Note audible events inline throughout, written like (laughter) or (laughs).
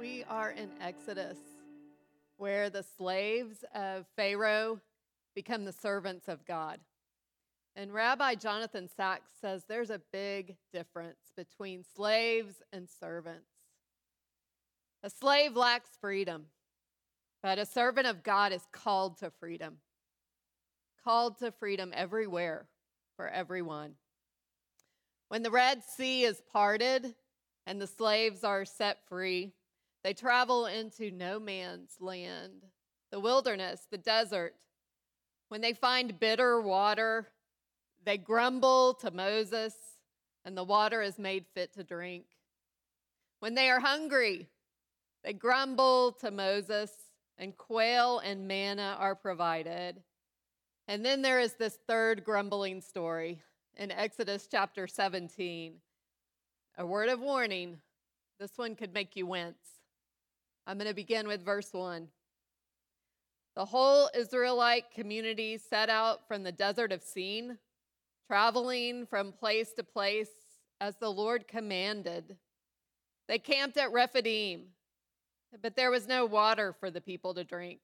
We are in Exodus, where the slaves of Pharaoh become the servants of God. And Rabbi Jonathan Sacks says there's a big difference between slaves and servants. A slave lacks freedom, but a servant of God is called to freedom. Called to freedom everywhere for everyone. When the Red Sea is parted and the slaves are set free, they travel into no man's land, the wilderness, the desert. When they find bitter water, they grumble to Moses, and the water is made fit to drink. When they are hungry, they grumble to Moses, and quail and manna are provided. And then there is this third grumbling story in Exodus chapter 17. A word of warning this one could make you wince. I'm going to begin with verse 1. The whole Israelite community set out from the desert of Sin, traveling from place to place as the Lord commanded. They camped at Rephidim, but there was no water for the people to drink.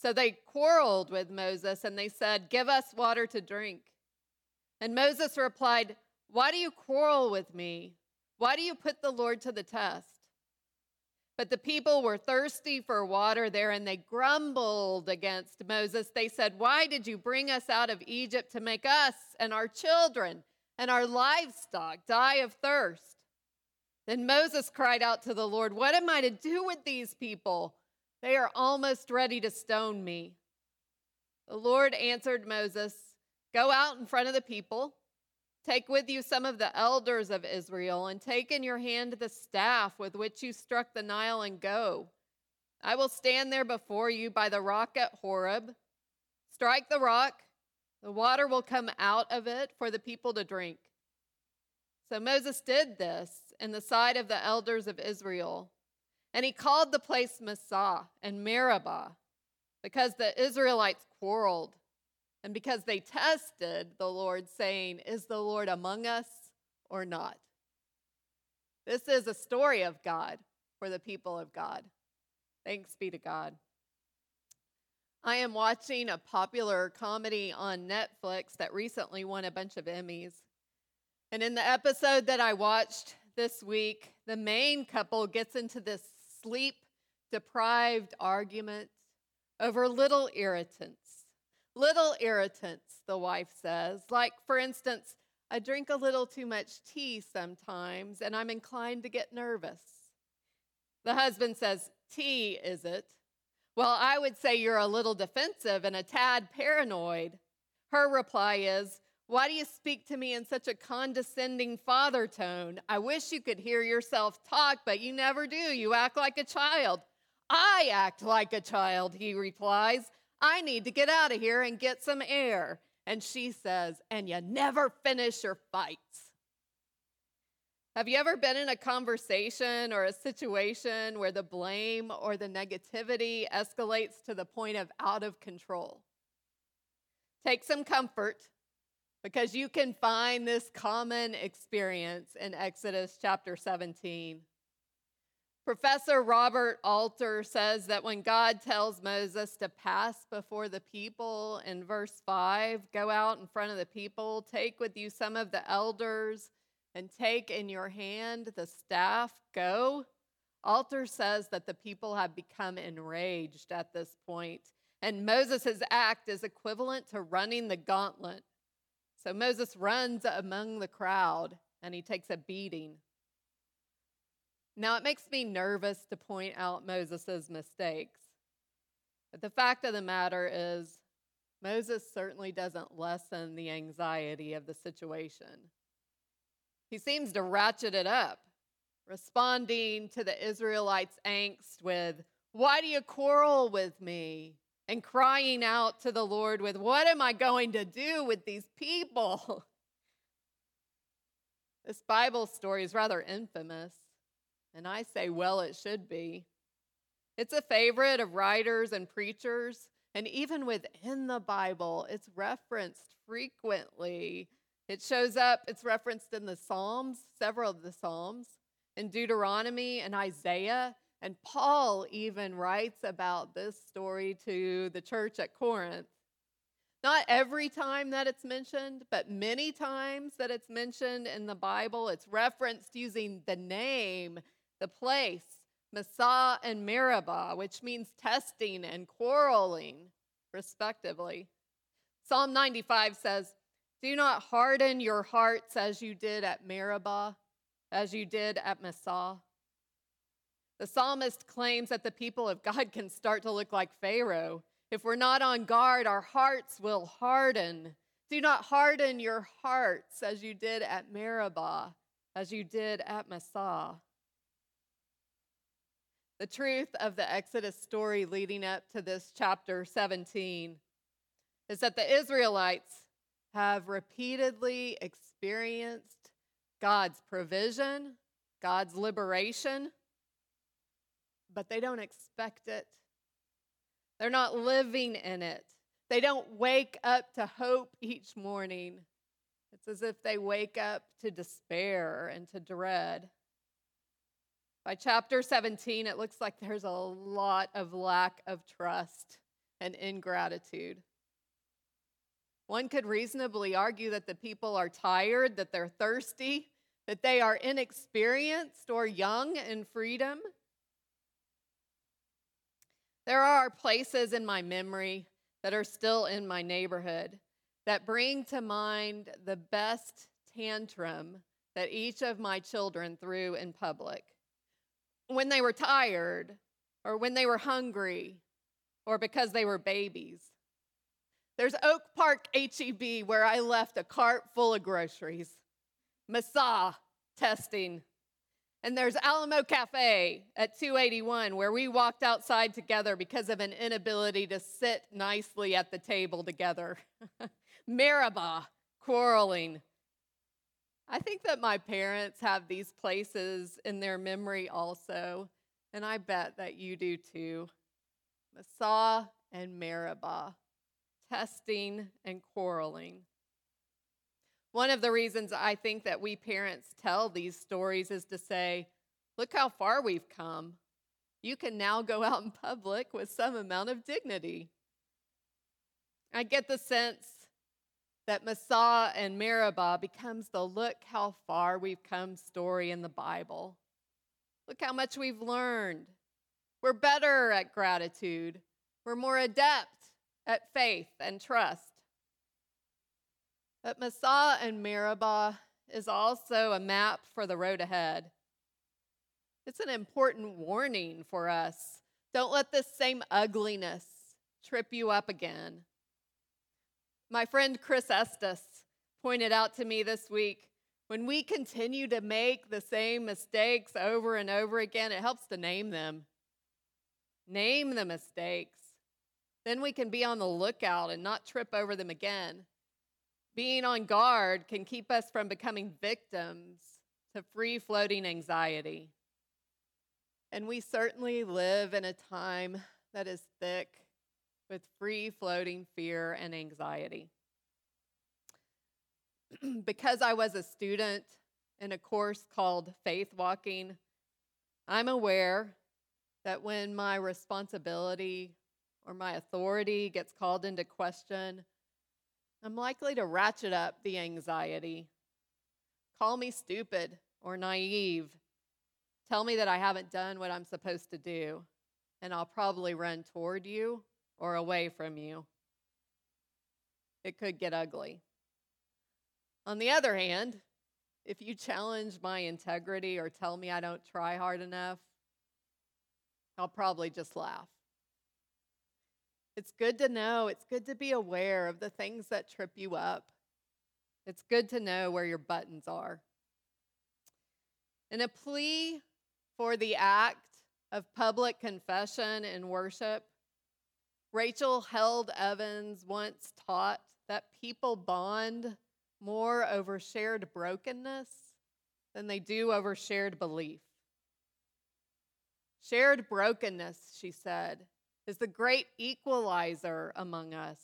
So they quarreled with Moses and they said, Give us water to drink. And Moses replied, Why do you quarrel with me? Why do you put the Lord to the test? But the people were thirsty for water there and they grumbled against Moses. They said, Why did you bring us out of Egypt to make us and our children and our livestock die of thirst? Then Moses cried out to the Lord, What am I to do with these people? They are almost ready to stone me. The Lord answered Moses, Go out in front of the people Take with you some of the elders of Israel, and take in your hand the staff with which you struck the Nile, and go. I will stand there before you by the rock at Horeb. Strike the rock, the water will come out of it for the people to drink. So Moses did this in the sight of the elders of Israel. And he called the place Massah and Meribah because the Israelites quarreled and because they tested the Lord, saying, Is the Lord among us or not? This is a story of God for the people of God. Thanks be to God. I am watching a popular comedy on Netflix that recently won a bunch of Emmys. And in the episode that I watched this week, the main couple gets into this sleep deprived argument over little irritants. Little irritants, the wife says. Like, for instance, I drink a little too much tea sometimes and I'm inclined to get nervous. The husband says, Tea, is it? Well, I would say you're a little defensive and a tad paranoid. Her reply is, Why do you speak to me in such a condescending father tone? I wish you could hear yourself talk, but you never do. You act like a child. I act like a child, he replies. I need to get out of here and get some air. And she says, And you never finish your fights. Have you ever been in a conversation or a situation where the blame or the negativity escalates to the point of out of control? Take some comfort because you can find this common experience in Exodus chapter 17. Professor Robert Alter says that when God tells Moses to pass before the people in verse 5, go out in front of the people, take with you some of the elders, and take in your hand the staff, go. Alter says that the people have become enraged at this point, and Moses' act is equivalent to running the gauntlet. So Moses runs among the crowd and he takes a beating. Now, it makes me nervous to point out Moses' mistakes. But the fact of the matter is, Moses certainly doesn't lessen the anxiety of the situation. He seems to ratchet it up, responding to the Israelites' angst with, Why do you quarrel with me? And crying out to the Lord with, What am I going to do with these people? (laughs) This Bible story is rather infamous. And I say, well, it should be. It's a favorite of writers and preachers. And even within the Bible, it's referenced frequently. It shows up, it's referenced in the Psalms, several of the Psalms, in Deuteronomy and Isaiah, And Paul even writes about this story to the church at Corinth. Not every time that it's mentioned, but many times that it's mentioned in the Bible, it's referenced using the name, the place, Massah and Meribah, which means testing and quarreling, respectively. Psalm 95 says, Do not harden your hearts as you did at Meribah, as you did at Massah. The psalmist claims that the people of God (laughs) can start to look like Pharaoh. If we're not on guard, our hearts will harden. Do not harden your hearts as you did at Meribah, as you did at Massah. The truth of the Exodus story leading up to this chapter 17 is that the Israelites have repeatedly experienced God's provision, God's liberation, but they don't expect it. They're not living in it. They don't wake up to hope each morning. It's as if they wake up to despair and to dread. By chapter 17, it looks like there's a lot of lack of trust and ingratitude. One could reasonably argue that the people are tired, that they're thirsty, that they are inexperienced or young in freedom. There are places in my memory that are still in my neighborhood that bring to mind the best tantrum that each of my children threw in public. When they were tired, or when they were hungry, or because they were babies. There's Oak Park HEB where I left a cart full of groceries, Massah testing. And there's Alamo Cafe at 281 where we walked outside together because of an inability to sit nicely at the table together. (laughs) Meribah quarreling. I think that my parents have these places in their memory also, and I bet that you do too. Massah and Meribah testing, and quarreling. One of the reasons I think that we parents tell these stories is to say, look how far we've come. You can now go out in public with some amount of dignity. I get the sense that Massah and Meribah becomes the look how far we've come story in the Bible. Look how much we've learned. We're better at gratitude. We're more adept at faith and trust. But Massah and Meribah is also a map for the road ahead. It's an important warning for us. Don't let this same ugliness trip you up again. My friend Chris Estes pointed out to me this week when we continue to make the same mistakes over and over again, it helps to name them. Name the mistakes. Then we can be on the lookout and not trip over them again. Being on guard can keep us from becoming victims to free floating anxiety. And we certainly live in a time that is thick with free floating fear and anxiety. (clears throat) because I was a student in a course called Faith Walking, I'm aware that when my responsibility or my authority gets called into question, I'm likely to ratchet up the anxiety. Call me stupid or naive. Tell me that I haven't done what I'm supposed to do, and I'll probably run toward you or away from you. It could get ugly. On the other hand, if you challenge my integrity or tell me I don't try hard enough, I'll probably just laugh. It's good to know, it's good to be aware of the things that trip you up. It's good to know where your buttons are. In a plea for the act of public confession and worship, Rachel Held Evans once taught that people bond more over shared brokenness than they do over shared belief. Shared brokenness, she said, is the great equalizer among us.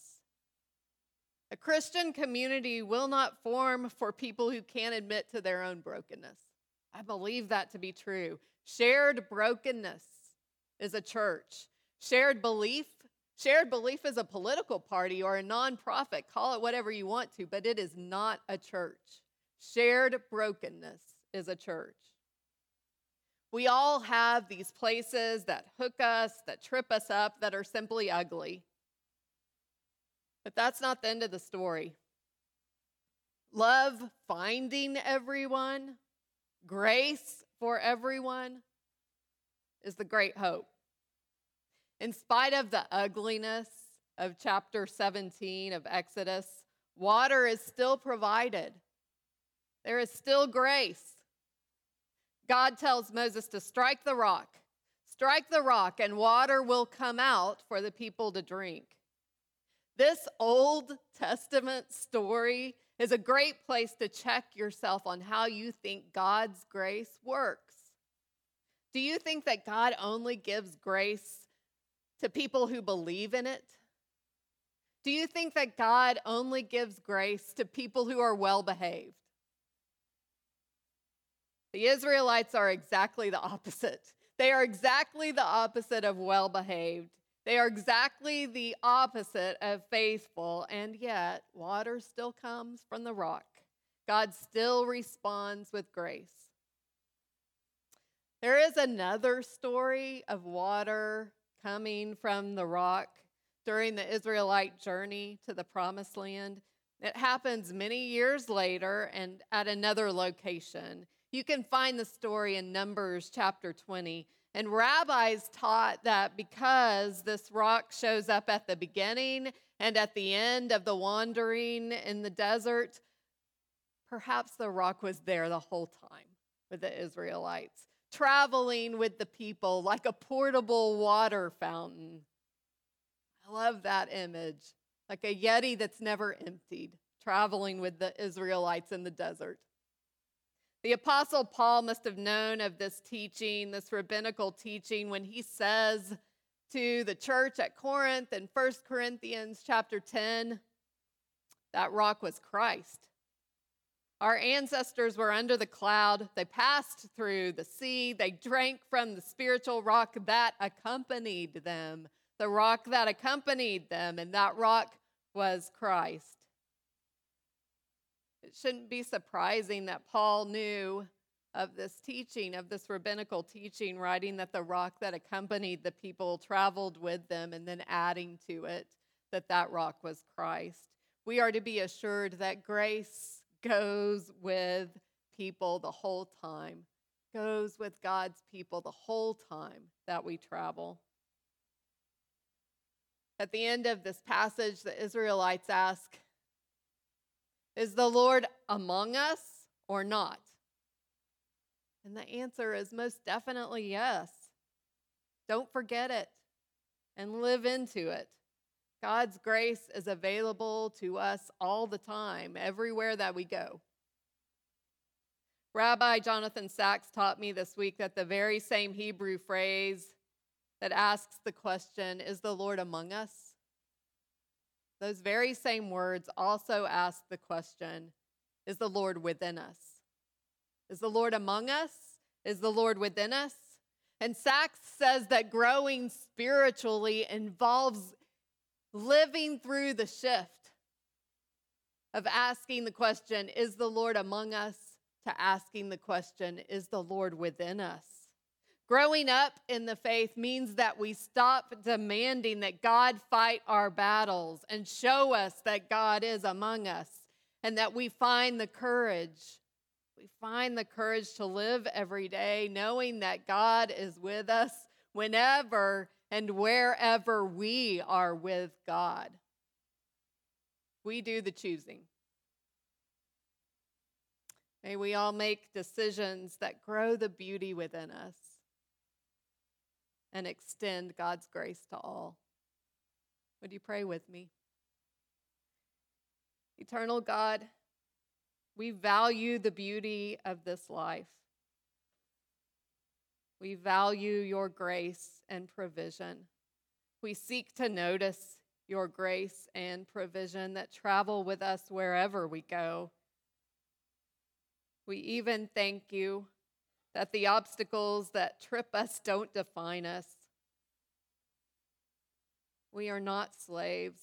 A Christian community will not form for people who can't admit to their own brokenness. I believe that to be true. Shared brokenness is a church. Shared belief, shared belief is a political party or a nonprofit, call it whatever you want to, but it is not a church. Shared brokenness is a church. We all have these places that hook us, that trip us up, that are simply ugly. But that's not the end of the story. Love finding everyone, grace for everyone is the great hope. In spite of the ugliness of chapter 17 of Exodus, water is still provided. There is still grace. God tells Moses to strike the rock, strike the rock, and water will come out for the people to drink. This Old Testament story is a great place to check yourself on how you think God's grace works. Do you think that God only gives grace to people who believe in it? Do you think that God only gives grace to people who are well behaved? The Israelites are exactly the opposite. They are exactly the opposite of well behaved. They are exactly the opposite of faithful, and yet water still comes from the rock. God still responds with grace. There is another story of water coming from the rock during the Israelite journey to the promised land. It happens many years later and at another location. You can find the story in Numbers chapter 20. And rabbis taught that because this rock shows up at the beginning and at the end of the wandering in the desert, perhaps the rock was there the whole time with the Israelites, traveling with the people like a portable water fountain. I love that image, like a Yeti that's never emptied, traveling with the Israelites in the desert. The Apostle Paul must have known of this teaching, this rabbinical teaching, when he says to the church at Corinth in 1 Corinthians chapter 10 that rock was Christ. Our ancestors were under the cloud. They passed through the sea. They drank from the spiritual rock that accompanied them, the rock that accompanied them, and that rock was Christ. It shouldn't be surprising that Paul knew of this teaching, of this rabbinical teaching, writing that the rock that accompanied the people traveled with them, and then adding to it that that rock was Christ. We are to be assured that grace goes with people the whole time, goes with God's people the whole time that we travel. At the end of this passage, the Israelites ask, is the Lord among us or not? And the answer is most definitely yes. Don't forget it and live into it. God's grace is available to us all the time, everywhere that we go. Rabbi Jonathan Sacks taught me this week that the very same Hebrew phrase that asks the question, Is the Lord among us? Those very same words also ask the question Is the Lord within us? Is the Lord among us? Is the Lord within us? And Sacks says that growing spiritually involves living through the shift of asking the question, Is the Lord among us? to asking the question, Is the Lord within us? Growing up in the faith means that we stop demanding that God fight our battles and show us that God is among us and that we find the courage. We find the courage to live every day knowing that God is with us whenever and wherever we are with God. We do the choosing. May we all make decisions that grow the beauty within us and extend God's grace to all. Would you pray with me? Eternal God, we value the beauty of this life. We value your grace and provision. We seek to notice your grace and provision that travel with us wherever we go. We even thank you that the obstacles that trip us don't define us. We are not slaves,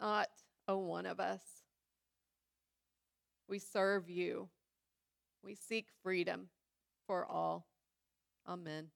not a one of us. We serve you. We seek freedom for all. Amen.